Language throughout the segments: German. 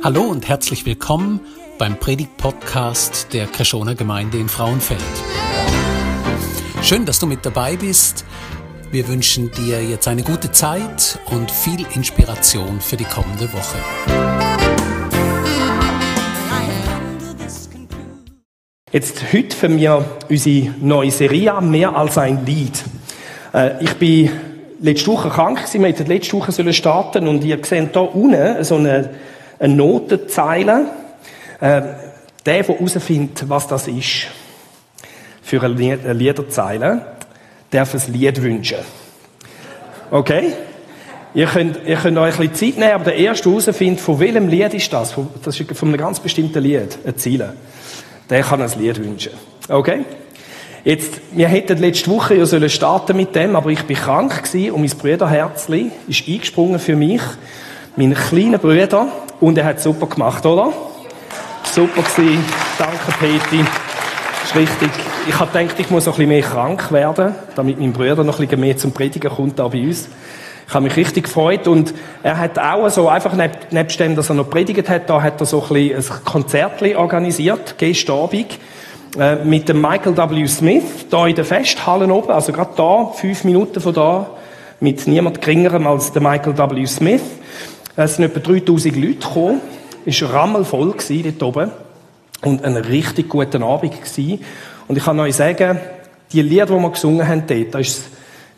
Hallo und herzlich willkommen beim Predigt-Podcast der Kreschoner Gemeinde in Frauenfeld. Schön, dass du mit dabei bist. Wir wünschen dir jetzt eine gute Zeit und viel Inspiration für die kommende Woche. Jetzt heute für wir unsere neue Serie mehr als ein Lied. Äh, ich bin letzte Woche krank wir hätten letzte Woche starten und ihr seht hier unten so eine eine Notenzeile. Äh, der, der herausfindet, was das ist, für eine Liederzeile, darf ein Lied wünschen. Okay? Ihr könnt, ihr könnt euch ein bisschen Zeit nehmen, aber der erste herausfindet, von welchem Lied ist das? Das ist von einem ganz bestimmten Lied, eine Ziele. Der kann ein Lied wünschen. Okay? Jetzt, wir hätten letzte Woche ja sollen starten mit dem, aber ich bin krank gewesen und mein Brüderherzli ist eingesprungen für mich. Mein kleiner Bruder, und er hat super gemacht, oder? Super gewesen. Danke, Peti. Ist richtig. Ich habe gedacht, ich muss noch ein bisschen mehr krank werden, damit mein Bruder noch ein bisschen mehr zum Predigen kommt da bei uns. Ich habe mich richtig gefreut und er hat auch so einfach nebst dem, dass er noch predigt hat, da hat er so ein, bisschen ein Konzert organisiert, gestern Abend, äh, mit dem Michael W. Smith, da in der Festhalle oben, also gerade da, fünf Minuten von da, mit niemand geringerem als der Michael W. Smith. Es sind etwa 3000 Leute gekommen. Es war rammelvoll dort oben. Und ein richtig guter Abend gewesen. Und ich kann euch sagen, die Lieder, die wir gesungen haben dort, da ist,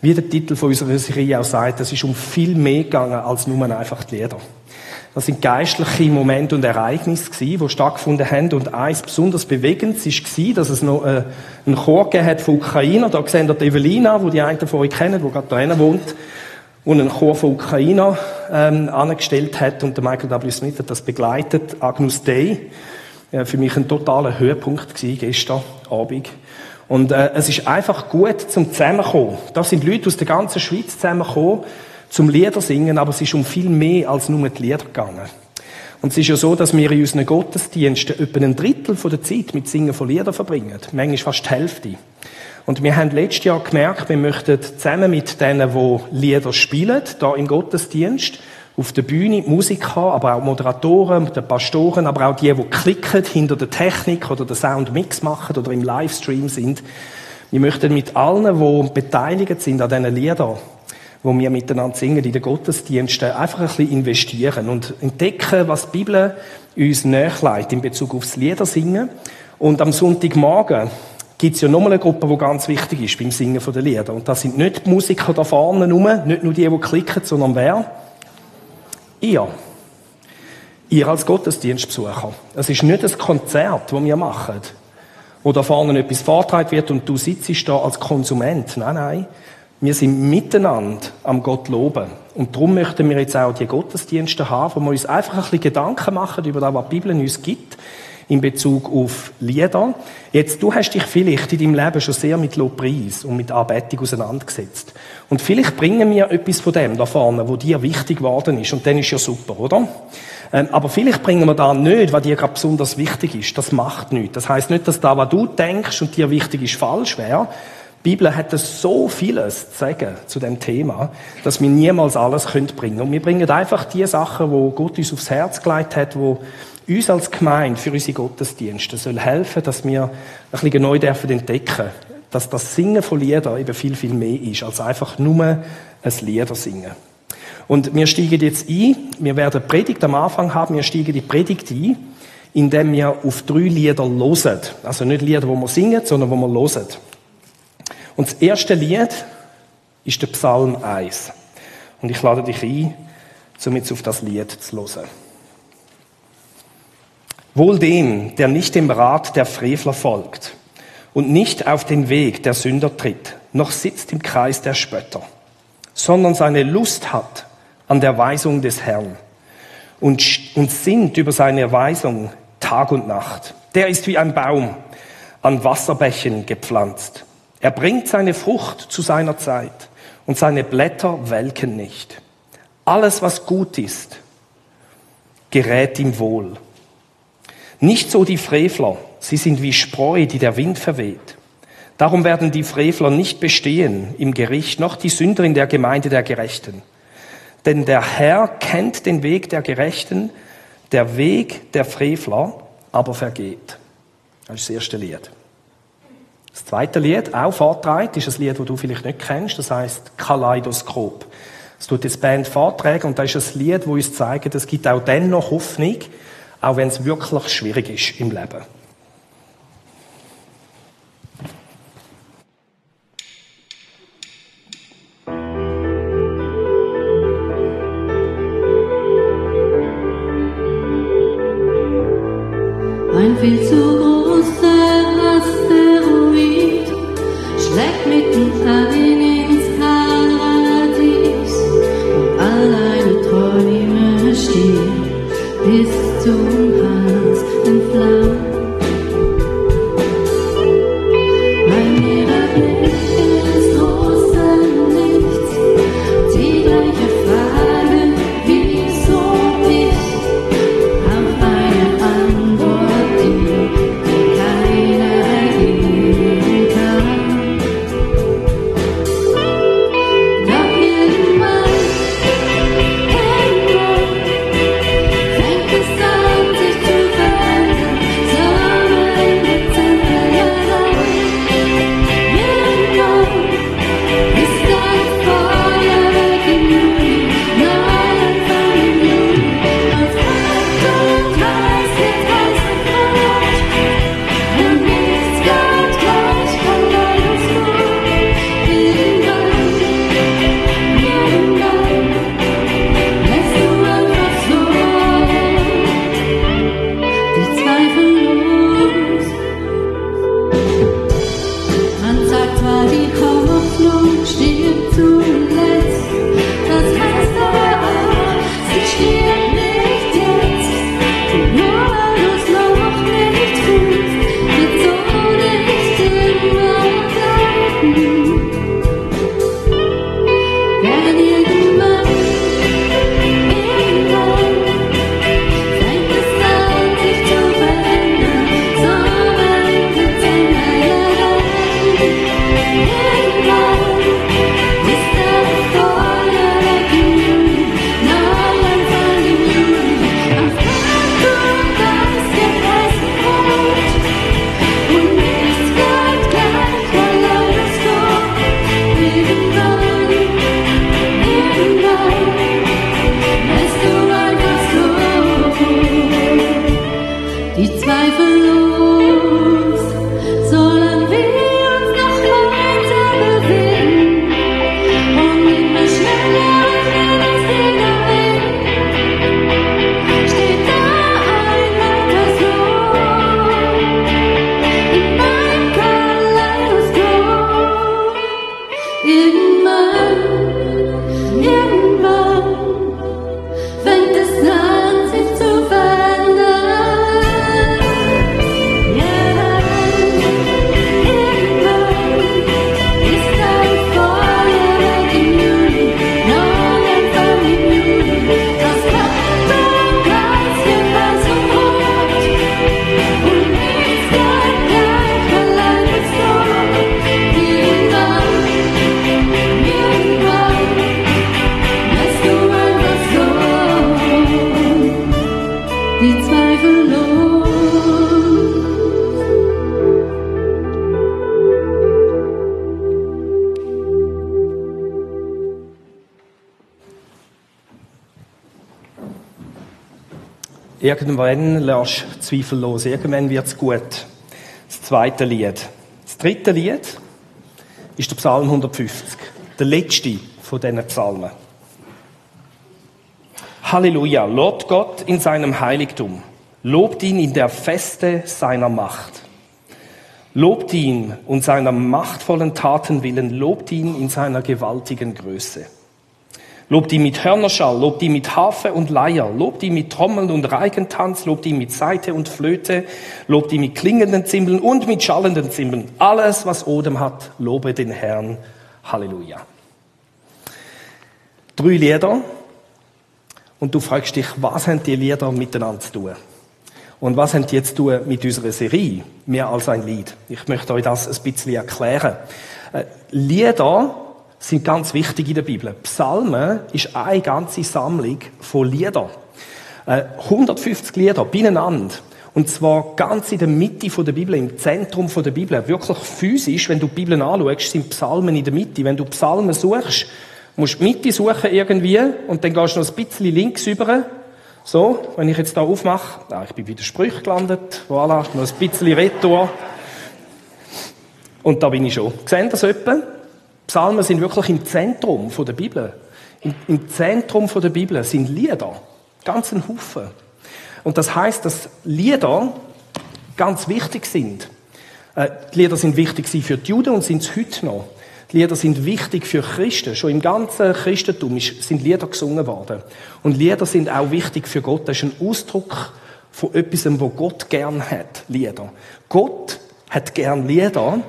wie der Titel von unserer Serie auch sagt, das ist um viel mehr gegangen als nur einfach die Lieder. Das sind geistliche Momente und Ereignisse gewesen, die stattgefunden haben. Und eins besonders Bewegendes war, dass es noch äh, einen Chor gegeben hat von Ukrainer. Da sehen wir Evelina, die die einen von euch kennen, die gerade da wohnt und einen Chor von Ukrainer ähm, angestellt hat und der Michael W. Smith hat das begleitet. Agnus Dei, ja, für mich ein totaler Höhepunkt gewesen, gestern Abend. Und äh, es ist einfach gut zum Zusammenkommen. Da sind Leute aus der ganzen Schweiz zusammengekommen zum Lieder singen, aber es ist um viel mehr als nur die Lieder gegangen. Und es ist ja so, dass wir in unseren Gottesdiensten etwa ein Drittel von der Zeit mit Singen von Liedern verbringen. Manchmal fast die Hälfte. Und wir haben letztes Jahr gemerkt, wir möchten zusammen mit denen, die Lieder spielen, da im Gottesdienst, auf der Bühne Musik haben, aber auch Moderatoren, die Pastoren, aber auch die, die klicken hinter der Technik oder der Soundmix machen oder im Livestream sind. Wir möchten mit allen, die beteiligt sind an diesen Liedern, wo wir miteinander singen in den Gottesdiensten, einfach ein bisschen investieren und entdecken, was die Bibel uns näherleitet in Bezug aufs Liedersingen. Und am Sonntagmorgen gibt es ja nochmal eine Gruppe, die ganz wichtig ist beim Singen der Lieder. Und das sind nicht die Musiker da vorne nur, nicht nur die, die klicken, sondern wer? Ihr. Ihr als Gottesdienstbesucher. Es ist nicht ein Konzert, das wir machen, wo da vorne etwas vortragen wird und du sitzt da als Konsument. Nein, nein. Wir sind miteinander am Gott loben. Und darum möchten wir jetzt auch die Gottesdienste haben, wo wir uns einfach ein bisschen Gedanken machen über das, was die Bibel uns gibt in Bezug auf Lieder. Jetzt, du hast dich vielleicht in deinem Leben schon sehr mit Lobpreis und mit Anbetung auseinandergesetzt. Und vielleicht bringen wir etwas von dem da vorne, wo dir wichtig geworden ist. Und dann ist ja super, oder? Ähm, aber vielleicht bringen wir da nicht, was dir gerade besonders wichtig ist. Das macht nichts. Das heißt nicht, dass da, was du denkst und dir wichtig ist, falsch wäre. Die Bibel hat so vieles zu sagen zu dem Thema, dass wir niemals alles bringen können. Und wir bringen einfach die Sachen, wo Gott uns aufs Herz gelegt hat, wo uns als Gemeinde für unsere Gottesdienste soll helfen, dass wir ein bisschen neu dürfen entdecken, dass das Singen von Liedern eben viel, viel mehr ist, als einfach nur ein Lieder singen. Und wir steigen jetzt ein, wir werden Predigt am Anfang haben, wir steigen die Predigt ein, indem wir auf drei Lieder losen. Also nicht Lieder, wo wir singen, sondern wo wir losen. Und das erste Lied ist der Psalm 1. Und ich lade dich ein, um auf das Lied zu hören. Wohl dem, der nicht dem Rat der Frevler folgt und nicht auf den Weg der Sünder tritt, noch sitzt im Kreis der Spötter, sondern seine Lust hat an der Weisung des Herrn und, und sinnt über seine Weisung Tag und Nacht. Der ist wie ein Baum an Wasserbächen gepflanzt. Er bringt seine Frucht zu seiner Zeit und seine Blätter welken nicht. Alles, was gut ist, gerät ihm wohl. Nicht so die Frevler, sie sind wie Spreu, die der Wind verweht. Darum werden die Frevler nicht bestehen im Gericht, noch die Sünder in der Gemeinde der Gerechten. Denn der Herr kennt den Weg der Gerechten, Der Weg der Frevler aber vergeht. Das ist das erste Lied. Das zweite Lied, auch vortragen, ist ein Lied, das du vielleicht nicht kennst. Das heißt Kaleidoskop. Es tut jetzt Band vortragen und das ist ein Lied, das uns zeigt, es gibt auch dann noch Hoffnung, auch wenn es wirklich schwierig ist im Leben. Irgendwann lässt du Zweifel los. Irgendwann wird es gut. Das zweite Lied. Das dritte Lied ist der Psalm 150. Der letzte von diesen Psalmen. Halleluja. Lobt Gott in seinem Heiligtum. Lobt ihn in der Feste seiner Macht. Lobt ihn und seiner machtvollen Taten willen. Lobt ihn in seiner gewaltigen Größe. Lobt ihn mit Hörnerschall, lobt ihn mit Harfe und Leier, lobt ihn mit Trommeln und Reigentanz, lobt ihn mit Saite und Flöte, lobt ihn mit klingenden Zimbeln und mit schallenden Zimbeln. Alles, was Odem hat, lobe den Herrn. Halleluja. Drei Lieder. Und du fragst dich, was haben die Lieder miteinander zu tun? Und was haben die jetzt zu tun mit unserer Serie? Mehr als ein Lied. Ich möchte euch das ein bisschen erklären. Äh, Lieder sind ganz wichtig in der Bibel. Psalmen ist eine ganze Sammlung von Liedern. Äh, 150 Lieder beieinander. Und zwar ganz in der Mitte der Bibel, im Zentrum der Bibel. Wirklich physisch, wenn du die Bibel anschaust, sind Psalmen in der Mitte. Wenn du Psalmen suchst, musst du die Mitte suchen irgendwie und dann gehst du noch ein bisschen links über. So, wenn ich jetzt da aufmache, ah, ich bin wieder Sprüche gelandet, voilà, noch ein bisschen Retour. Und da bin ich schon. Sehen das etwa? Psalmen sind wirklich im Zentrum der Bibel. Im, Zentrum der Bibel sind Lieder. Ganz ein Haufen. Und das heißt, dass Lieder ganz wichtig sind. Äh, Die Lieder sind wichtig für die Juden und sind es heute noch. Die Lieder sind wichtig für Christen. Schon im ganzen Christentum ist- sind Lieder gesungen worden. Und Lieder sind auch wichtig für Gott. Das ist ein Ausdruck von etwas, was Gott gern hat. Lieder. Gott hat gern Lieder.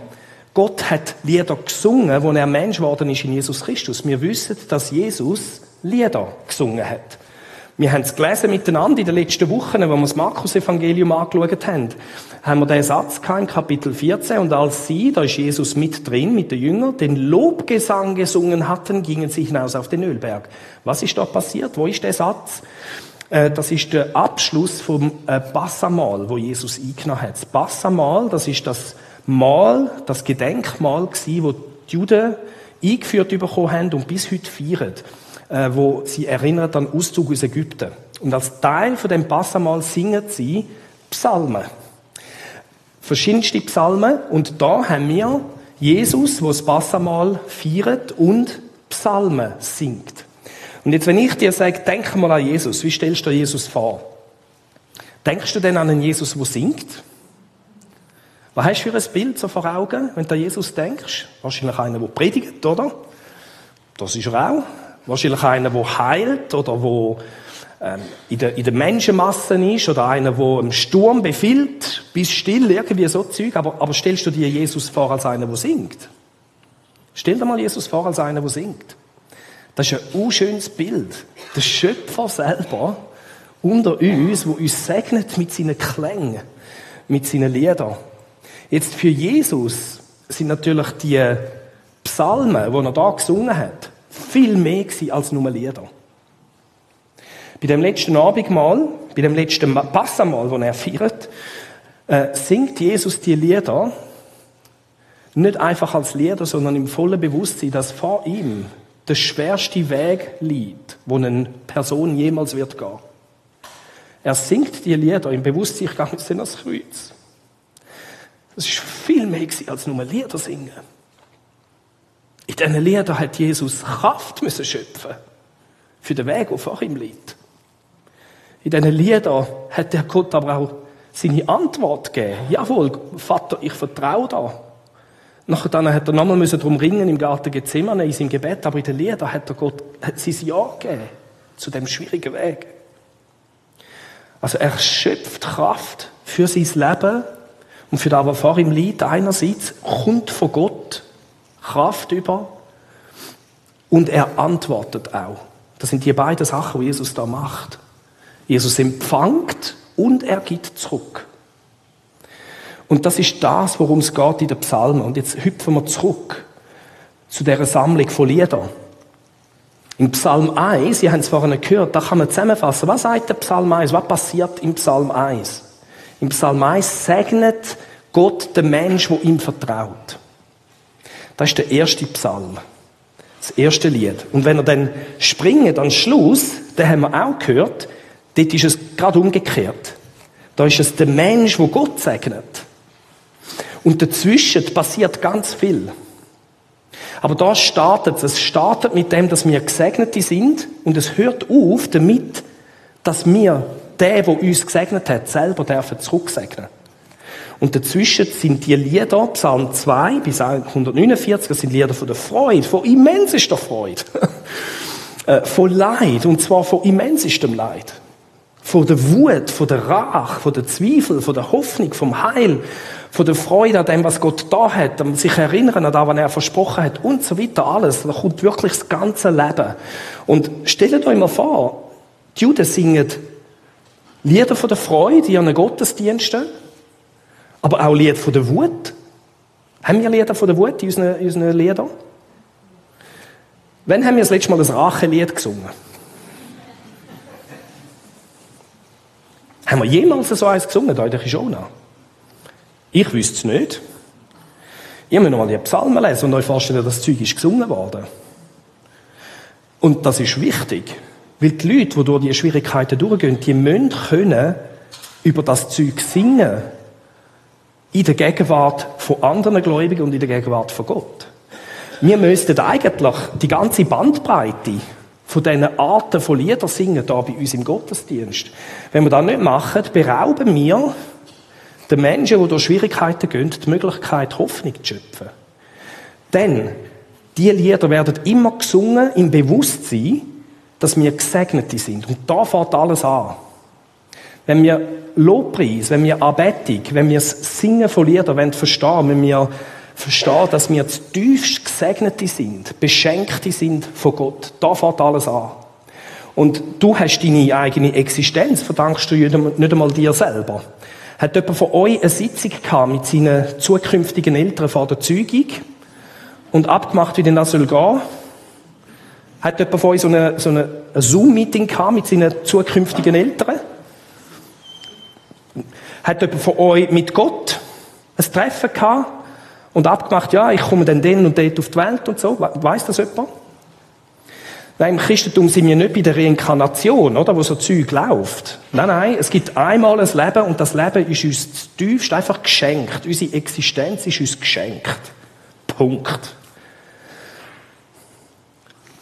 Gott hat Lieder gesungen, wo er Mensch geworden ist in Jesus Christus. Wir wissen, dass Jesus Lieder gesungen hat. Wir haben es gelesen miteinander in den letzten Wochen, wo wir das Markus-Evangelium angeschaut haben. Haben wir den Satz gehabt in Kapitel 14. Und als sie, da ist Jesus mit drin, mit den Jüngern, den Lobgesang gesungen hatten, gingen sie hinaus auf den Ölberg. Was ist da passiert? Wo ist der Satz? Äh, Das ist der Abschluss vom äh, Passamal, wo Jesus eingenommen hat. Das Passamal, das ist das Mal, das Gedenkmal gsi, wo die Juden eingeführt bekommen haben und bis heute feiern, äh, wo sie erinnert an Auszug aus Ägypten. Und als Teil von dem Passamal singen sie Psalmen. Verschiedenste Psalmen. Und da haben wir Jesus, wo das Passamal feiert und Psalmen singt. Und jetzt, wenn ich dir sage, denk mal an Jesus, wie stellst du Jesus vor? Denkst du denn an einen Jesus, der singt? Was hast du für ein Bild so vor Augen, wenn du an Jesus denkst? Wahrscheinlich einer, der predigt, oder? Das ist er auch. Wahrscheinlich einer, der heilt oder der ähm, in, der, in der Menschenmasse ist oder einer, der im Sturm befiehlt, bist still, irgendwie so Zeug. Aber, aber stellst du dir Jesus vor als einer, der singt? Stell dir mal Jesus vor als einer, der singt. Das ist ein unschönes Bild. Der Schöpfer selber unter uns, wo uns segnet mit seinen Klängen, mit seinen Liedern. Jetzt für Jesus sind natürlich die Psalmen, die er da gesungen hat, viel mehr gewesen als nur Lieder. Bei dem letzten Abendmahl, bei dem letzten Passamal, das er feiert, äh, singt Jesus die Lieder nicht einfach als Lieder, sondern im vollen Bewusstsein, dass vor ihm der schwerste Weg liegt, wo eine Person jemals wird gehen. Er singt die Lieder im Bewusstsein, ich gehe jetzt an das Kreuz. Das ist viel mehr als nur Lieder singen. In diesen Liedern hat Jesus Kraft müssen schöpfen für den Weg, der vor ihm liegt. In diesen Liedern hat der Gott aber auch seine Antwort gegeben. Jawohl, Vater, ich vertraue da. Nachher dann hat er nochmal müssen drum ringen im Garten Gethsemane in seinem Gebet, aber in den Liedern hat er Gott hat sein Ja gegeben zu dem schwierigen Weg. Also er schöpft Kraft für sein Leben und für das, was vor ihm liegt. Einerseits kommt von Gott Kraft über und er antwortet auch. Das sind die beiden Sachen, die Jesus da macht. Jesus empfängt und er gibt zurück. Und das ist das, worum es geht in den Psalmen. Und jetzt hüpfen wir zurück zu dieser Sammlung von Liedern. Im Psalm 1, ihr habt es vorhin gehört, da kann man zusammenfassen, was sagt der Psalm 1, was passiert im Psalm 1? Im Psalm 1 segnet Gott den Mensch, der ihm vertraut. Das ist der erste Psalm. Das erste Lied. Und wenn er dann springt den Schluss, den haben wir auch gehört, dort ist es gerade umgekehrt. Da ist es der Mensch, wo Gott segnet. Und dazwischen passiert ganz viel. Aber da startet es. Es startet mit dem, dass wir Gesegnete sind und es hört auf damit, dass wir den, der uns gesegnet hat, selber dürfen zurücksegnen. Und dazwischen sind die Lieder, Psalm 2 bis 149, das sind Lieder von der Freude, von immensester Freude. Äh, von Leid, und zwar von immensestem Leid. Von der Wut, von der Rache, von der Zweifel, von der Hoffnung, vom Heil, von der Freude an dem, was Gott da hat, an sich erinnern an das, was er versprochen hat und so weiter, alles. Da kommt wirklich das ganze Leben. Und stellt euch mal vor, die Juden singen Lieder von der Freude in ihren Gottesdiensten, aber auch Lieder von der Wut. Haben wir Lieder von der Wut in unseren, unseren Liedern? Wann haben wir das letzte Mal das Rachelied gesungen? Haben wir jemals so eins gesungen, da in der Kishona? Ich wüsste es nicht. Ich muss noch mal die Psalmen lesen und euch vorstellen, das Zeug ist gesungen worden. Und das ist wichtig, weil die Leute, die durch diese Schwierigkeiten durchgehen, die müssen können über das Zeug singen in der Gegenwart von anderen Gläubigen und in der Gegenwart von Gott. Wir müssten eigentlich die ganze Bandbreite von diesen Arten von Lieder singen, da bei uns im Gottesdienst. Wenn wir das nicht machen, berauben wir den Menschen, die durch Schwierigkeiten gehen, die Möglichkeit, Hoffnung zu schöpfen. Denn die Lieder werden immer gesungen im Bewusstsein, dass wir Gesegnete sind. Und da fängt alles an. Wenn wir Lobpreis, wenn wir Anbetung, wenn wir das Singen von Liedern wollen verstehen, wenn wir verstehen, dass wir tiefst Gesegnete sind, Beschenkte sind von Gott, da fängt alles an. Und du hast deine eigene Existenz, verdankst du nicht einmal dir selber. Hat jemand von euch eine Sitzung gehabt mit seinen zukünftigen Eltern vor der Zeugung und abgemacht, wie denn das soll gehen? Hat jemand von euch so eine, so Zoom-Meeting gehabt mit seinen zukünftigen Eltern? Hat jemand von euch mit Gott ein Treffen gehabt und abgemacht, ja, ich komme dann den und dort auf die Welt und so? Weiß das jemand? Nein, im Christentum sind wir nicht bei der Reinkarnation, oder, wo so Zeug läuft. Nein, nein, es gibt einmal ein Leben und das Leben ist uns tiefst einfach geschenkt. Unsere Existenz ist uns geschenkt. Punkt.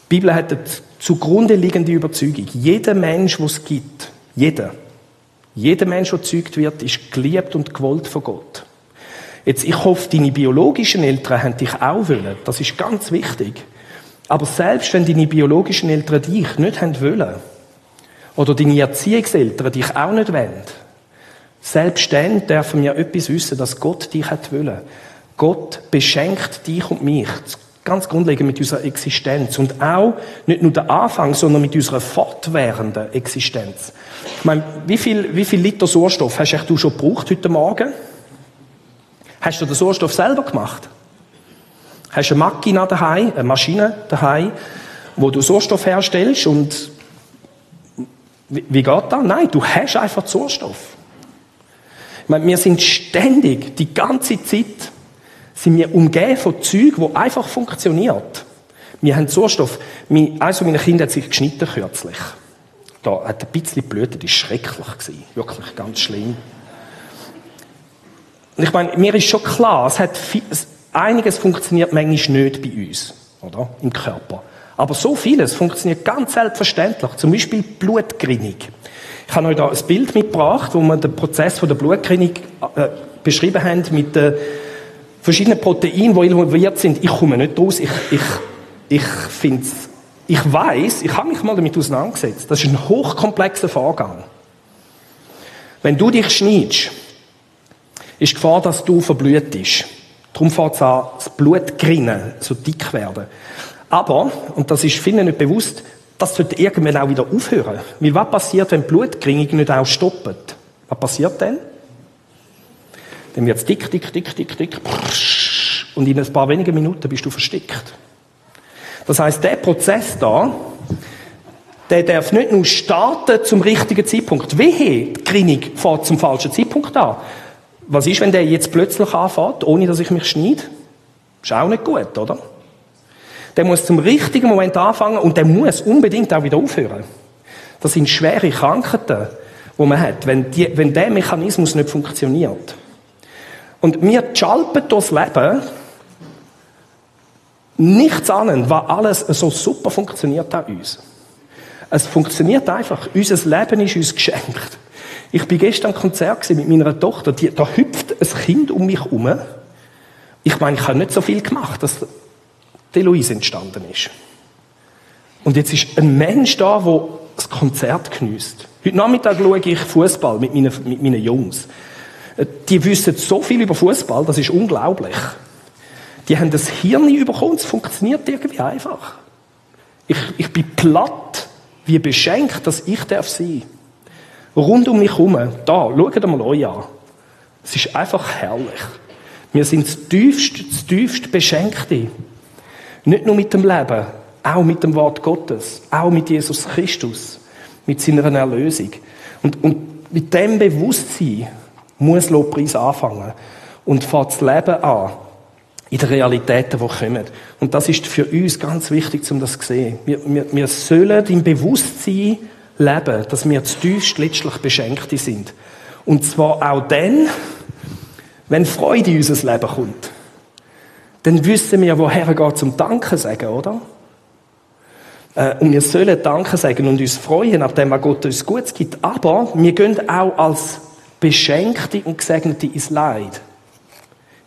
Die Bibel hat eine zugrunde liegende Überzeugung. Jeder Mensch, der es gibt, jeder, jeder Mensch, der gezeugt wird, ist geliebt und gewollt von Gott. Jetzt, ich hoffe, deine biologischen Eltern haben dich auch wollen. Das ist ganz wichtig. Aber selbst wenn deine biologischen Eltern dich nicht haben wollen, oder deine Erziehungseltern dich auch nicht wollen, selbst dann dürfen wir etwas wissen, dass Gott dich hat wollen. Gott beschenkt dich und mich ganz grundlegend mit unserer Existenz und auch nicht nur der Anfang, sondern mit unserer fortwährenden Existenz. Ich meine, wie viel, wie viel Liter Sauerstoff hast du schon gebraucht heute Morgen? Hast du den Sauerstoff selber gemacht? Hast du eine Maschine daheim, eine Maschine daheim, wo du Sauerstoff herstellst und wie, geht das? Nein, du hast einfach Sauerstoff. Ich meine, wir sind ständig, die ganze Zeit, sind wir umgeben von Zeug, wo einfach funktioniert. Wir haben Sauerstoff. Eines meiner Kinder hat sich geschnitten kürzlich. Da hat ein bisschen blöd, das war schrecklich. Wirklich ganz schlimm. Und ich meine, mir ist schon klar, es hat viel, einiges funktioniert manchmal nicht bei uns, oder? Im Körper. Aber so vieles funktioniert ganz selbstverständlich. Zum Beispiel Blutgerinnung. Ich habe euch da ein Bild mitgebracht, wo wir den Prozess von der Blutgerinnung äh, beschrieben haben mit den verschiedenen Proteinen, die involviert sind. Ich komme nicht raus. Ich, ich, ich finde ich weiß, ich habe mich mal damit auseinandergesetzt. Das ist ein hochkomplexer Vorgang. Wenn du dich schneidest, ist die Gefahr, dass du verblühtest. Darum fängt es an, das Blut grinnen, so dick werden. Aber, und das ist vielen nicht bewusst, das sollte irgendwann auch wieder aufhören. Weil was passiert, wenn Blutgerinnung nicht auch stoppt? Was passiert dann? Dann wird es dick, dick, dick, dick, dick. Und in ein paar wenigen Minuten bist du verstickt. Das heißt, der Prozess da, der darf nicht nur starten zum richtigen Zeitpunkt. Wehe, die Gerinnung fährt zum falschen Zeitpunkt an was ist, wenn der jetzt plötzlich anfängt, ohne dass ich mich schneide? Ist auch nicht gut, oder? Der muss zum richtigen Moment anfangen und der muss unbedingt auch wieder aufhören. Das sind schwere Krankheiten, die man hat, wenn, die, wenn der Mechanismus nicht funktioniert. Und wir schalpen durchs Leben nichts an, was alles so super funktioniert an uns. Es funktioniert einfach. Unser Leben ist uns geschenkt. Ich bin gestern am Konzert mit meiner Tochter. Die, da hüpft ein Kind um mich herum. Ich meine, ich habe nicht so viel gemacht, dass die Luise entstanden ist. Und jetzt ist ein Mensch da, der das Konzert genießt. Heute Nachmittag schaue ich Fußball mit meinen, mit meinen Jungs. Die wissen so viel über Fußball, das ist unglaublich. Die haben das Hirn bekommen, es funktioniert irgendwie einfach. Ich, ich bin platt, wie beschenkt, dass ich darf sein darf. Rund um mich herum, da, schaut mal euch an. Es ist einfach herrlich. Wir sind das tiefst, das tiefst Beschenkte. Nicht nur mit dem Leben, auch mit dem Wort Gottes, auch mit Jesus Christus, mit seiner Erlösung. Und, und mit dem Bewusstsein muss Lobpreis anfangen und fängt das Leben an in den Realitäten, die kommen. Und das ist für uns ganz wichtig, um das zu sehen. Wir, wir, wir sollen im Bewusstsein leben, dass wir zutiefst letztlich Beschenkte sind. Und zwar auch dann, wenn Freude in unser Leben kommt. Dann wissen wir, woher geht zum Danken sagen, oder? Äh, Und wir sollen Danke sagen und uns freuen, ab dem, was Gott uns Gutes gibt. Aber wir gehen auch als Beschenkte und Gesegnete ins Leid.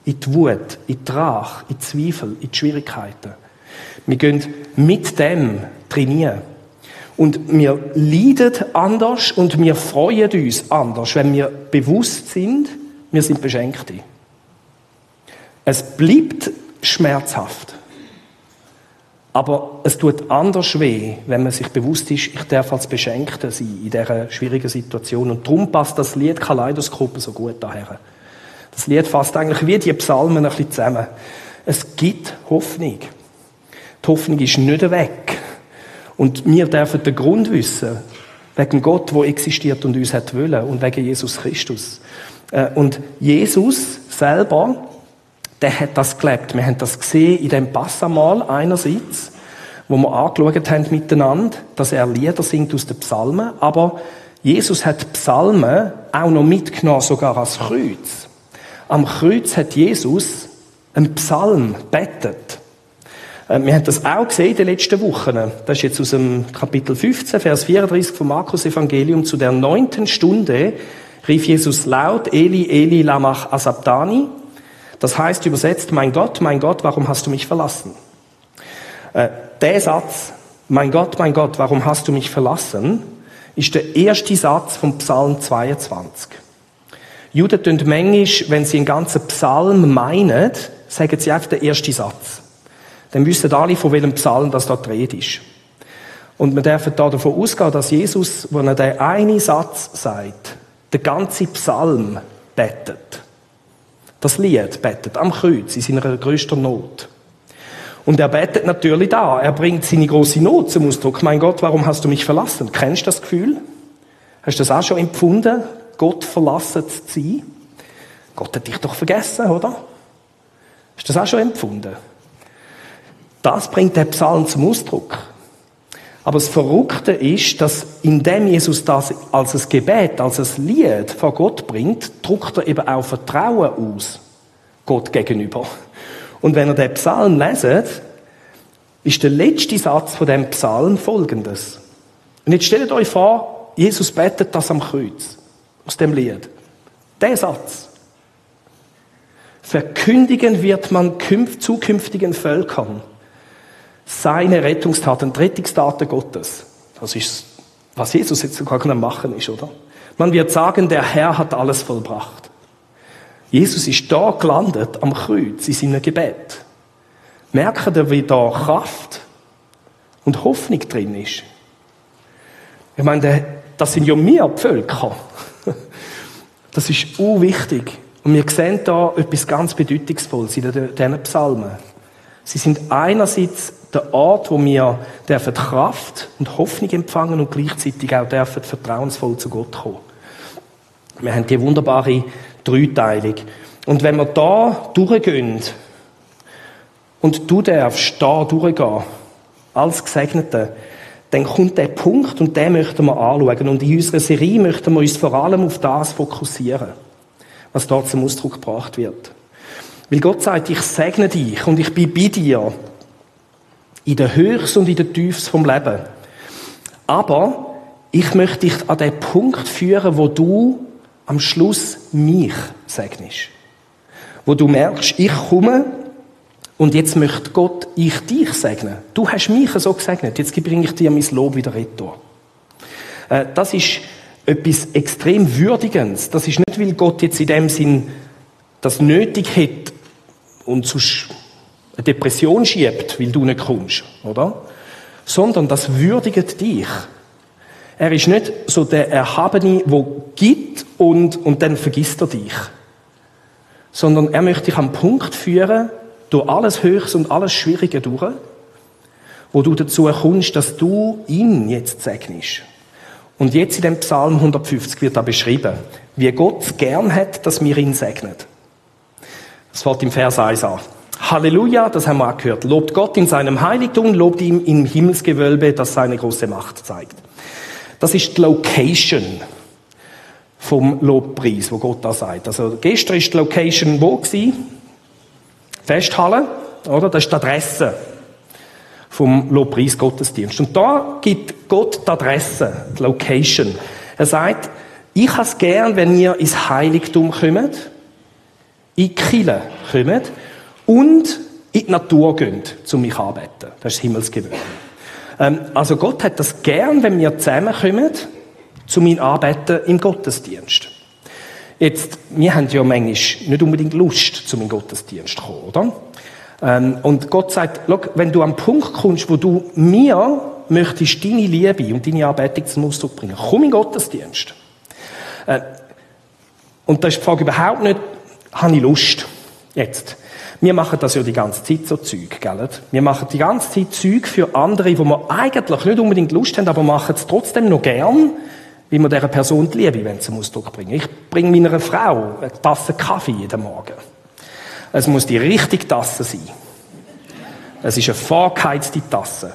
In die Wut, in die Rache, in die Zweifel, in die Schwierigkeiten. Wir gehen mit dem trainieren. Und wir leiden anders und wir freuen uns anders, wenn wir bewusst sind, wir sind Beschenkte. Es bleibt schmerzhaft. Aber es tut anders weh, wenn man sich bewusst ist, ich darf als Beschenkter sein in dieser schwierigen Situation. Und darum passt das Lied Kaleidoskop so gut daher. Das Lied fasst eigentlich wie die Psalmen ein bisschen zusammen. Es gibt Hoffnung. Die Hoffnung ist nicht weg. Und wir dürfen den Grund wissen, wegen Gott, wo existiert und uns hat wollen, und wegen Jesus Christus. Äh, Und Jesus selber, der hat das gelebt. Wir haben das gesehen in dem Passamal einerseits, wo wir angeschaut haben miteinander, dass er Lieder singt aus den Psalmen, aber Jesus hat Psalmen auch noch mitgenommen, sogar als Kreuz. Am Kreuz hat Jesus einen Psalm bettet. Äh, Wir haben das auch gesehen in den letzten Wochen. Das ist jetzt aus dem Kapitel 15, Vers 34 vom Markus Evangelium. Zu der neunten Stunde rief Jesus laut, Eli, Eli, lamach asabdani. Das heißt übersetzt, mein Gott, mein Gott, warum hast du mich verlassen? Äh, der Satz, mein Gott, mein Gott, warum hast du mich verlassen, ist der erste Satz vom Psalm 22. Juden tun manchmal, wenn sie einen ganzen Psalm meinen, sagen sie einfach den ersten Satz. Dann wissen alle, von welchem Psalm das da Rede ist. Und wir dürfen da davon ausgehen, dass Jesus, wenn er den einen Satz sagt, den ganzen Psalm betet. Das Lied betet am Kreuz in seiner größten Not. Und er betet natürlich da. Er bringt seine große Not zum Ausdruck. Mein Gott, warum hast du mich verlassen? Kennst du das Gefühl? Hast du das auch schon empfunden, Gott verlassen zu sein? Gott hat dich doch vergessen, oder? Hast du das auch schon empfunden? Das bringt der Psalm zum Ausdruck. Aber das Verrückte ist, dass indem Jesus das als ein Gebet, als ein Lied vor Gott bringt, druckt er eben auch Vertrauen aus, Gott gegenüber. Und wenn ihr den Psalm leset, ist der letzte Satz von dem Psalm folgendes. Und jetzt stellt euch vor, Jesus betet das am Kreuz, aus dem Lied. Der Satz. Verkündigen wird man künf- zukünftigen Völkern seine Rettungstaten, Rettungstaten Gottes. Das ist, was Jesus jetzt sogar am machen ist, oder? Man wird sagen, der Herr hat alles vollbracht. Jesus ist da gelandet, am Kreuz, in seinem Gebet. Merkt ihr, wie da Kraft und Hoffnung drin ist? Ich meine, das sind ja wir, Völker. Das ist unwichtig. Und wir sehen da etwas ganz Bedeutungsvolles in diesen Psalmen. Sie sind einerseits der Ort, wo wir dürfen Kraft und Hoffnung empfangen und gleichzeitig auch dürfen vertrauensvoll zu Gott kommen. Wir haben die wunderbare Dreiteilung. Und wenn wir da durchgehen und du darfst da durchgehen, als Gesegnete, dann kommt der Punkt und den möchten wir anschauen. Und in unserer Serie möchten wir uns vor allem auf das fokussieren, was dort zum Ausdruck gebracht wird. Weil Gott sagt, ich segne dich und ich bin bei dir in der Höchst und in der Tiefs vom Leben. Aber ich möchte dich an den Punkt führen, wo du am Schluss mich segnest. Wo du merkst, ich komme und jetzt möchte Gott ich dich segnen. Du hast mich so gesegnet, jetzt bringe ich dir mein Lob wieder retour. Äh, Das ist etwas extrem Würdigendes. Das ist nicht, weil Gott jetzt in dem Sinn das nötig hat und zu eine Depression schiebt, weil du nicht kommst, oder? Sondern das würdigt dich. Er ist nicht so der Erhabene, wo gibt und, und dann vergisst er dich. Sondern er möchte dich am Punkt führen, durch alles Höchst und alles Schwierige durch, wo du dazu kommst, dass du ihn jetzt segnest. Und jetzt in dem Psalm 150 wird da beschrieben, wie Gott es gern hat, dass wir ihn segnen. Das fällt im Vers 1 an. Halleluja, das haben wir auch gehört. Lobt Gott in seinem Heiligtum, lobt ihm im Himmelsgewölbe, das seine große Macht zeigt. Das ist die Location vom Lobpreis, wo Gott da sagt. Also gestern ist die Location wo gewesen? Festhalle, oder? Das ist die Adresse vom Lobpreis Gottesdienst. Und da gibt Gott die Adresse, die Location. Er sagt, ich habe es gern, wenn ihr ins Heiligtum kommt, in die Kille kommt und in die Natur geht, um mich anzubeten. Das ist Himmelsgewöhn. Ähm, also Gott hat das gern, wenn wir zusammenkommen, zum ihn anbeten im Gottesdienst. Jetzt, wir haben ja manchmal nicht unbedingt Lust, zum in Gottesdienst zu kommen, oder? Ähm, und Gott sagt, wenn du am Punkt kommst, wo du mir möchtest deine Liebe und deine Anbetung zum Ausdruck bringen, komm in den Gottesdienst. Äh, und da ist die Frage überhaupt nicht, habe ich Lust? Jetzt. Wir machen das ja die ganze Zeit so Zeug, gell? Wir machen die ganze Zeit Zeug für andere, wo wir eigentlich nicht unbedingt Lust haben, aber machen es trotzdem noch gern, wie wir dieser Person die Liebe wollen, zum Ausdruck bringen. Ich bringe meiner Frau eine Tasse Kaffee jeden Morgen. Es muss die richtige Tasse sein. Es ist eine vorgeheizte Tasse.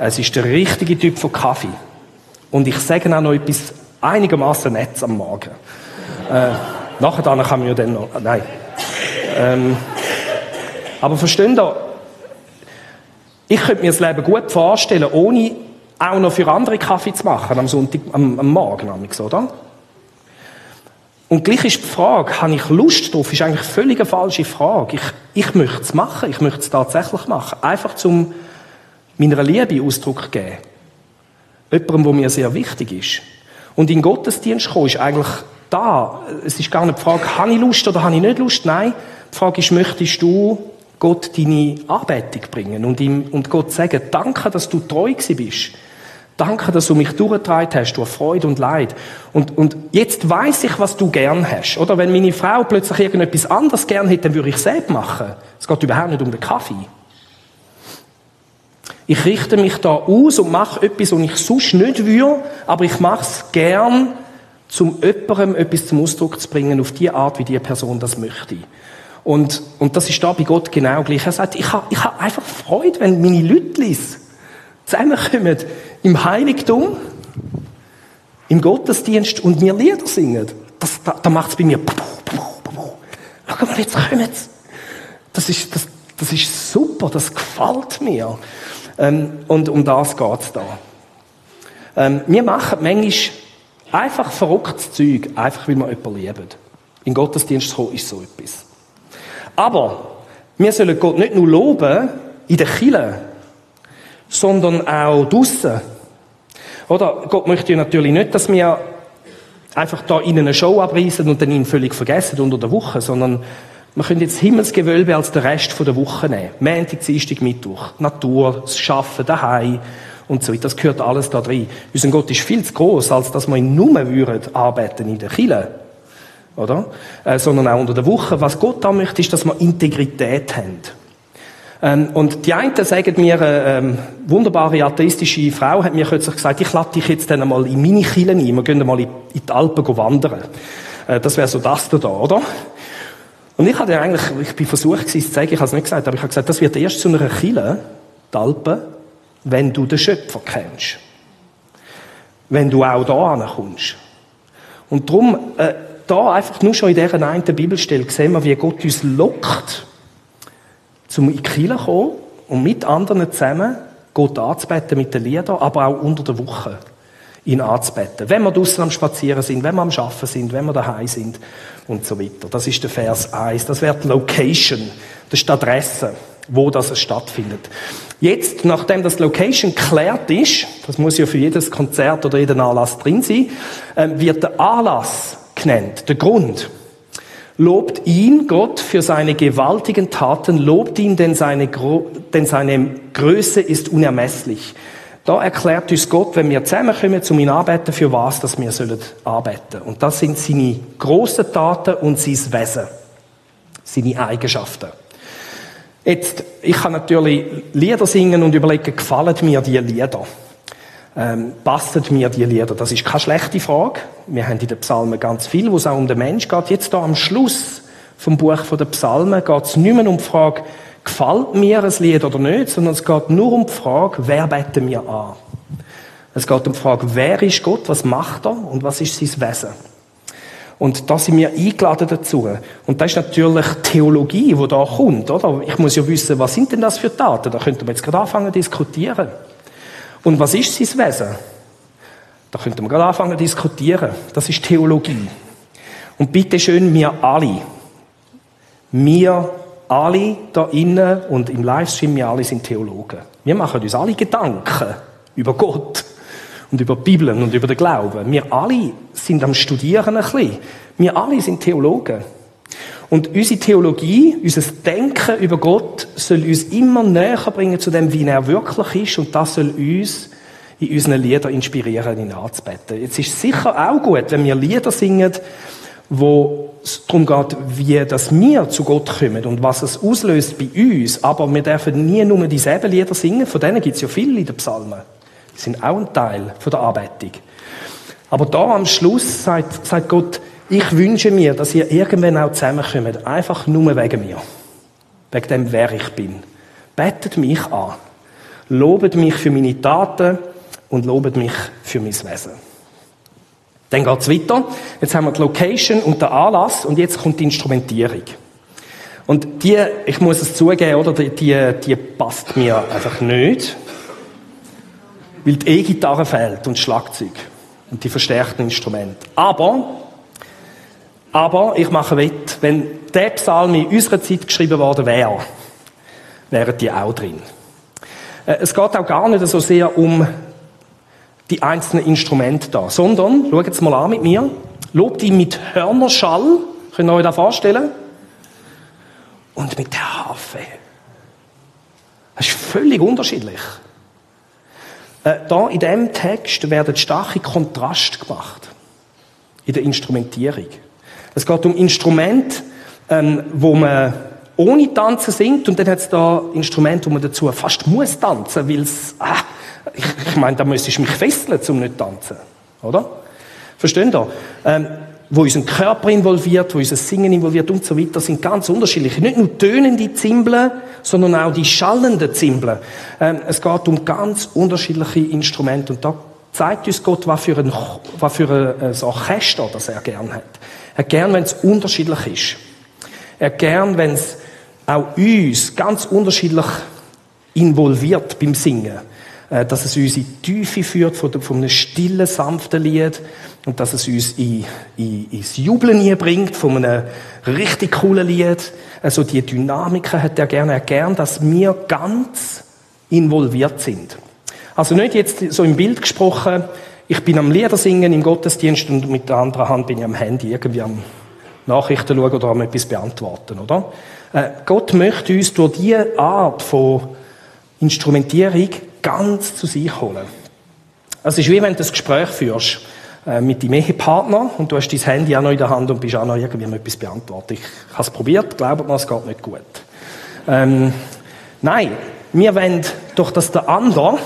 Es ist der richtige Typ von Kaffee. Und ich sage auch noch etwas einigermaßen Netz am Morgen. Äh, nachher kann man ja dann noch, nein. Ähm, aber verstehen ihr, ich könnte mir das Leben gut vorstellen, ohne auch noch für andere Kaffee zu machen, am Sonntag, am, am Morgen, oder? Und gleich ist die Frage, habe ich Lust drauf, ist eigentlich völlig eine falsche Frage. Ich, ich möchte es machen, ich möchte es tatsächlich machen. Einfach zum meiner Liebe Ausdruck geben. Jemandem, der mir sehr wichtig ist. Und in Gottesdienst kommen ist eigentlich da. Es ist gar nicht die Frage, habe ich Lust oder habe ich nicht Lust? Nein, die Frage ist, möchtest du Gott deine Anbetung bringen und ihm, und Gott sagen, danke, dass du treu bist. Danke, dass du mich durchgetragen hast durch Freude und Leid. Und, und jetzt weiß ich, was du gern hast. Oder wenn meine Frau plötzlich irgendetwas anderes gern hätte, dann würde ich selbst machen. Es geht überhaupt nicht um den Kaffee. Ich richte mich da aus und mache etwas, was ich sonst nicht würde, aber ich mache es gern, um jemandem etwas zum Ausdruck zu bringen, auf die Art, wie die Person das möchte. Und, und das ist da bei Gott genau gleich. Er sagt, ich habe ich hab einfach Freude, wenn meine Leute zusammenkommen im Heiligtum, im Gottesdienst und mir Lieder singen. Das, da, da macht es bei mir. Schau mal, jetzt kommt's. Das ist, das, das ist super, das gefällt mir. Ähm, und um das geht's da. Ähm, wir machen manchmal einfach verrücktes Zeug, einfach weil wir jemanden lieben. In Gottesdienst zu kommen ist so etwas. Aber wir sollen Gott nicht nur loben in der Kirche, sondern auch draussen. Oder Gott möchte natürlich nicht, dass wir einfach da in eine Show abreißen und dann ihn völlig vergessen unter der Woche, sondern wir können jetzt Himmelsgewölbe als den Rest der Woche nehmen. Montag, Dienstag, Mittwoch. Natur, das Schaffen, daheim und so weiter. Das gehört alles da drin. Unser Gott ist viel zu groß, als dass wir ihn nur würden arbeiten in der Kille. Oder? Äh, sondern auch unter der Woche. Was Gott da möchte, ist, dass wir Integrität haben. Ähm, und die einen sagen mir, eine ähm, wunderbare atheistische Frau hat mir kürzlich gesagt, ich lade dich jetzt dann einmal in meine Kille ein, wir gehen mal in, in die Alpen wandern. Äh, das wäre so das da, oder? Und ich hatte eigentlich, ich bin versucht gewesen, zu sagen, ich habe es nicht gesagt, aber ich habe gesagt, das wird erst zu einer Kille, die Alpen, wenn du den Schöpfer kennst. Wenn du auch da ankommst. Und darum, äh, da einfach nur schon in dieser einen Bibelstelle sehen wir, wie Gott uns lockt, zum in die kommen und mit anderen zusammen Gott anzubeten mit den Liedern, aber auch unter der Woche ihn anzubeten. Wenn wir draußen am Spazieren sind, wenn wir am Schaffen sind, wenn wir daheim sind und so weiter. Das ist der Vers 1. Das wäre die Location. Das ist die Adresse, wo das stattfindet. Jetzt, nachdem das Location geklärt ist, das muss ja für jedes Konzert oder jeden Anlass drin sein, äh, wird der Anlass genannt, der Grund. Lobt ihn, Gott, für seine gewaltigen Taten, lobt ihn, denn seine, denn seine Größe ist unermesslich. Da erklärt uns Gott, wenn wir zusammenkommen, zum ihn arbeiten, für was dass wir sollen arbeiten. Und das sind seine grossen Taten und sein Wesen. Seine Eigenschaften. Jetzt, ich kann natürlich Lieder singen und überlegen, gefallen mir die Lieder. Ähm, passen mir die Lieder? Das ist keine schlechte Frage. Wir haben in den Psalmen ganz viel, wo es auch um den Mensch geht. Jetzt da am Schluss vom Buch der Psalmen geht es nicht mehr um die Frage, gefällt mir ein Lied oder nicht, sondern es geht nur um die Frage, wer beten mir an? Es geht um die Frage, wer ist Gott, was macht er und was ist sein Wesen? Und da sind wir eingeladen dazu. Und das ist natürlich Theologie, die da kommt, oder? Ich muss ja wissen, was sind denn das für Daten? Da könnten wir jetzt gerade anfangen zu diskutieren. Und was ist sein Wesen? Da könnten wir gerade anfangen zu diskutieren. Das ist Theologie. Und bitte schön, wir alle. Wir alle da innen und im Livestream, wir alle sind Theologen. Wir machen uns alle Gedanken über Gott und über die Bibel und über den Glauben. Wir alle sind am Studieren ein bisschen. Wir alle sind Theologen. Und unsere Theologie, unser Denken über Gott soll uns immer näher bringen zu dem, wie er wirklich ist. Und das soll uns in unseren Liedern inspirieren, ihn anzubeten. Jetzt ist es sicher auch gut, wenn wir Lieder singen, wo es darum geht, wie das wir zu Gott kommen und was es auslöst bei uns. Aber wir dürfen nie nur dieselben Lieder singen. Von denen gibt es ja viele in den Psalmen. Die sind auch ein Teil von der Anbetung. Aber da am Schluss sagt, sagt Gott, ich wünsche mir, dass ihr irgendwann auch zusammenkommt. Einfach nur wegen mir. Wegen dem, wer ich bin. Betet mich an. Lobet mich für meine Taten und lobet mich für mein Wesen. Dann geht's weiter. Jetzt haben wir die Location und den Anlass und jetzt kommt die Instrumentierung. Und die, ich muss es zugeben, oder, die, die, die passt mir einfach nicht. Weil die E-Gitarre fehlt und Schlagzeug. Und die verstärkten Instrumente. Aber, aber ich mache wett, wenn der Psalm in unserer Zeit geschrieben worden wäre, wären die auch drin. Äh, Es geht auch gar nicht so sehr um die einzelnen Instrumente da, sondern, schaut jetzt mal an mit mir, lobt ihn mit Hörnerschall, könnt ihr euch das vorstellen? Und mit der Harfe. Das ist völlig unterschiedlich. Äh, da in diesem Text werden starke Kontraste gemacht. In der Instrumentierung. Es geht um Instrumente, ähm, wo man ohne Tanzen singt und dann hat es da Instrumente, wo man dazu fast muss tanzen, weil es, ah, ich, ich meine, da müsstest du mich fesseln, um nicht tanzen. Oder? Versteht ihr? Ähm, wo unseren Körper involviert, wo unser Singen involviert und so weiter, sind ganz unterschiedlich. Nicht nur tönende Zimbeln, sondern auch die schallenden Zimbeln. Ähm, es geht um ganz unterschiedliche Instrumente und da zeigt uns Gott, was für ein, was für ein, ein Orchester das er gern hat. Er gern, wenn es unterschiedlich ist. Er gern, wenn es auch uns ganz unterschiedlich involviert beim Singen. Äh, Dass es uns in die Tiefe führt von, einem stillen, sanften Lied und dass es uns in, in, ins Jubeln bringt von einem richtig coolen Lied. Also die Dynamiken hat er gerne. Er gern, dass wir ganz involviert sind. Also nicht jetzt so im Bild gesprochen, ich bin am Lieder singen im Gottesdienst und mit der anderen Hand bin ich am Handy irgendwie am Nachrichten schauen oder am etwas beantworten, oder? Äh, Gott möchte uns durch diese Art von Instrumentierung ganz zu sich holen. Es ist wie wenn du ein Gespräch führst äh, mit deinem Ehepartner und du hast dein Handy auch noch in der Hand und bist auch noch irgendwie am etwas beantworten. Ich habe es probiert, glaubt mir, es geht nicht gut. Ähm, nein, wir wollen doch, dass der andere,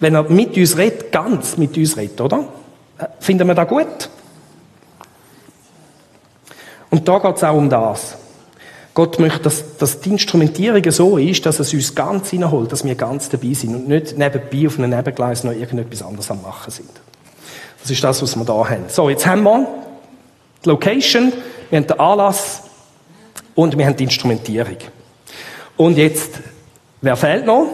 wenn er mit uns redet, ganz mit uns redet, oder? Äh, Finden wir das gut? Und da geht es auch um das. Gott möchte, dass, dass die Instrumentierung so ist, dass es uns ganz hineinholt, dass wir ganz dabei sind und nicht nebenbei auf einem Nebengleis noch irgendetwas anderes am Machen sind. Das ist das, was wir da haben. So, jetzt haben wir die Location, wir haben den Anlass und wir haben die Instrumentierung. Und jetzt, wer fehlt noch?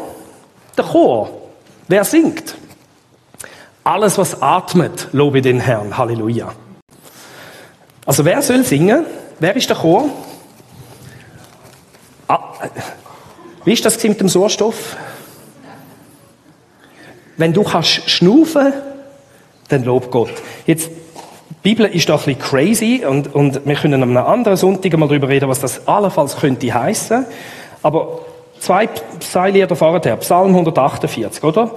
Der Chor. Wer singt? Alles, was atmet, lobe den Herrn. Halleluja. Also wer soll singen? Wer ist der Chor? Ah, wie ist das mit dem Sauerstoff? Wenn du kannst schnaufen, dann lob Gott. Jetzt, die Bibel ist doch ein bisschen crazy und, und wir können am anderen Sonntag mal darüber reden, was das allenfalls könnte heißen. Aber zwei Psalmlieder vorher, Psalm 148, oder?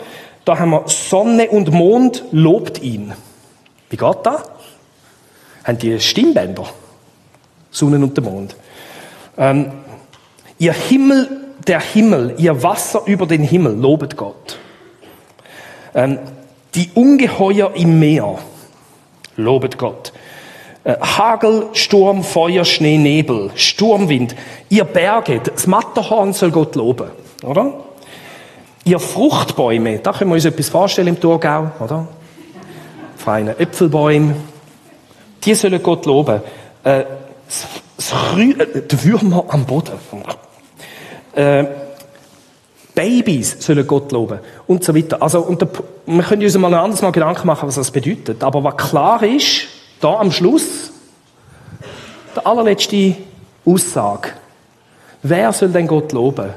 Da haben wir Sonne und Mond lobt ihn. Wie geht das? Haben die Stimmbänder? Sonne und der Mond. Ähm, ihr Himmel, der Himmel, ihr Wasser über den Himmel, lobet Gott. Ähm, die Ungeheuer im Meer. Lobet Gott. Äh, Hagel, Sturm, Feuer, Schnee, Nebel, Sturmwind. Ihr Berge, das Matterhorn soll Gott loben, oder? Ihr Fruchtbäume, da können wir uns etwas vorstellen im Thurgau, oder? Feine Äpfelbäume, die sollen Gott loben. Äh, das, Krü äh, die Würmer am Boden. Äh, Babys sollen Gott loben und so weiter. Also, und der, wir können uns mal ein anderes Mal Gedanken machen, was das bedeutet. Aber was klar ist, da am Schluss, der allerletzte Aussage. Wer soll denn Gott loben?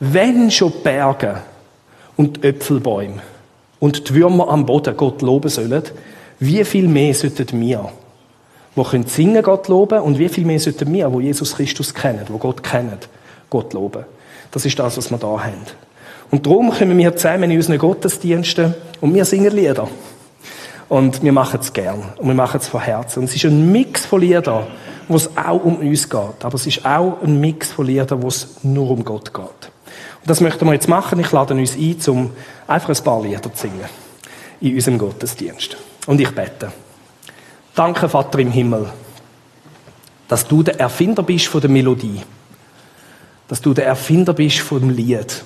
Wenn schon die Berge und die Äpfelbäume und die Würmer am Boden Gott loben sollen, wie viel mehr sollten wir, die können singen, Gott loben, und wie viel mehr sollten wir, die Jesus Christus kennen, die Gott kennen, Gott loben. Das ist das, was wir da haben. Und darum kommen wir zusammen in unseren Gottesdiensten und wir singen Lieder. Und wir machen es gern. Und wir machen es von Herzen. Und es ist ein Mix von Liedern, wo es auch um uns geht. Aber es ist auch ein Mix von Liedern, wo es nur um Gott geht. Und das möchten wir jetzt machen. Ich lade uns ein, um einfach ein paar Lieder zu singen. In unserem Gottesdienst. Und ich bete. Danke, Vater im Himmel, dass du der Erfinder bist von der Melodie. Dass du der Erfinder bist von dem Lied.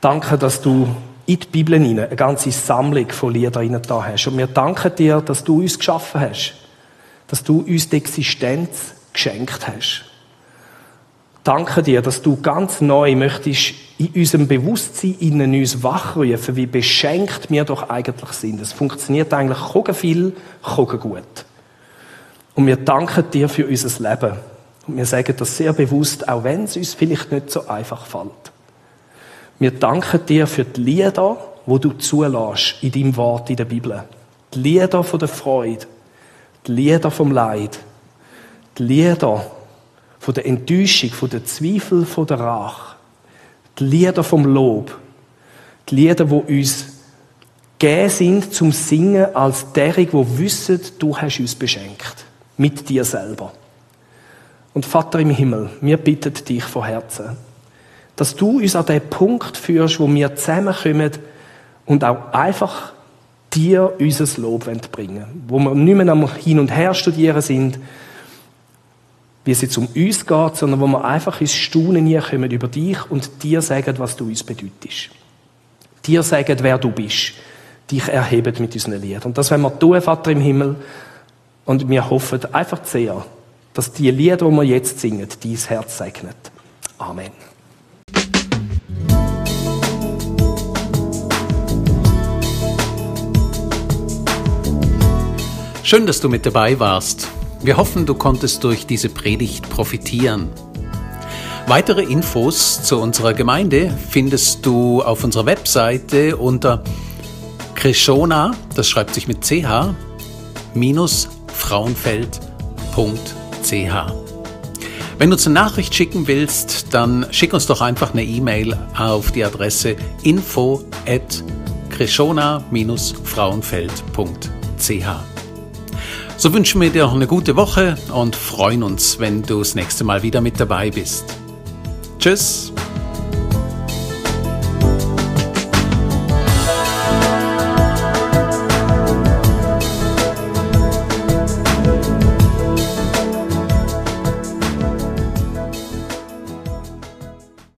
Danke, dass du in die Bibel hinein eine ganze Sammlung von Liedern da hast. Und wir danken dir, dass du uns geschaffen hast. Dass du uns die Existenz geschenkt hast. Danke dir, dass du ganz neu möchtest in unserem Bewusstsein innen uns wachrufen, wie beschenkt wir doch eigentlich sind. Es funktioniert eigentlich kogen viel, kogen gut. Und wir danken dir für unser Leben. Und wir sagen das sehr bewusst, auch wenn es uns vielleicht nicht so einfach fällt. Wir danken dir für die Lieder, wo du zulässt in deinem Wort in der Bibel. Die Lieder von der Freude, die Lieder vom Leid, die Lieder von der Enttäuschung, von der Zweifel, von der Rache, die Lieder vom Lob, die Lieder, wo uns gegeben sind zum Singen als derig, wo wissen, du hast uns beschenkt mit dir selber. Und Vater im Himmel, wir bitten dich von Herzen, dass du uns an den Punkt führst, wo wir zusammenkommen und auch einfach dir unser Lob bringen. Wo wir nicht mehr am Hin und Her studieren sind, wie es jetzt um uns geht, sondern wo wir einfach ins Staunen kommen über dich und dir sagen, was du uns bedeutest. Dir sagen, wer du bist. Dich erheben mit unseren Liedern. Und das werden wir tun, Vater im Himmel. Und wir hoffen einfach sehr, dass die Lieder, die wir jetzt singen, dein Herz segnet. Amen. Schön, dass du mit dabei warst. Wir hoffen, du konntest durch diese Predigt profitieren. Weitere Infos zu unserer Gemeinde findest du auf unserer Webseite unter Krishona, das schreibt sich mit ch, minus frauenfeld.ch. Wenn du uns eine Nachricht schicken willst, dann schick uns doch einfach eine E-Mail auf die Adresse info at frauenfeld.ch. So wünschen wir dir noch eine gute Woche und freuen uns, wenn du das nächste Mal wieder mit dabei bist. Tschüss!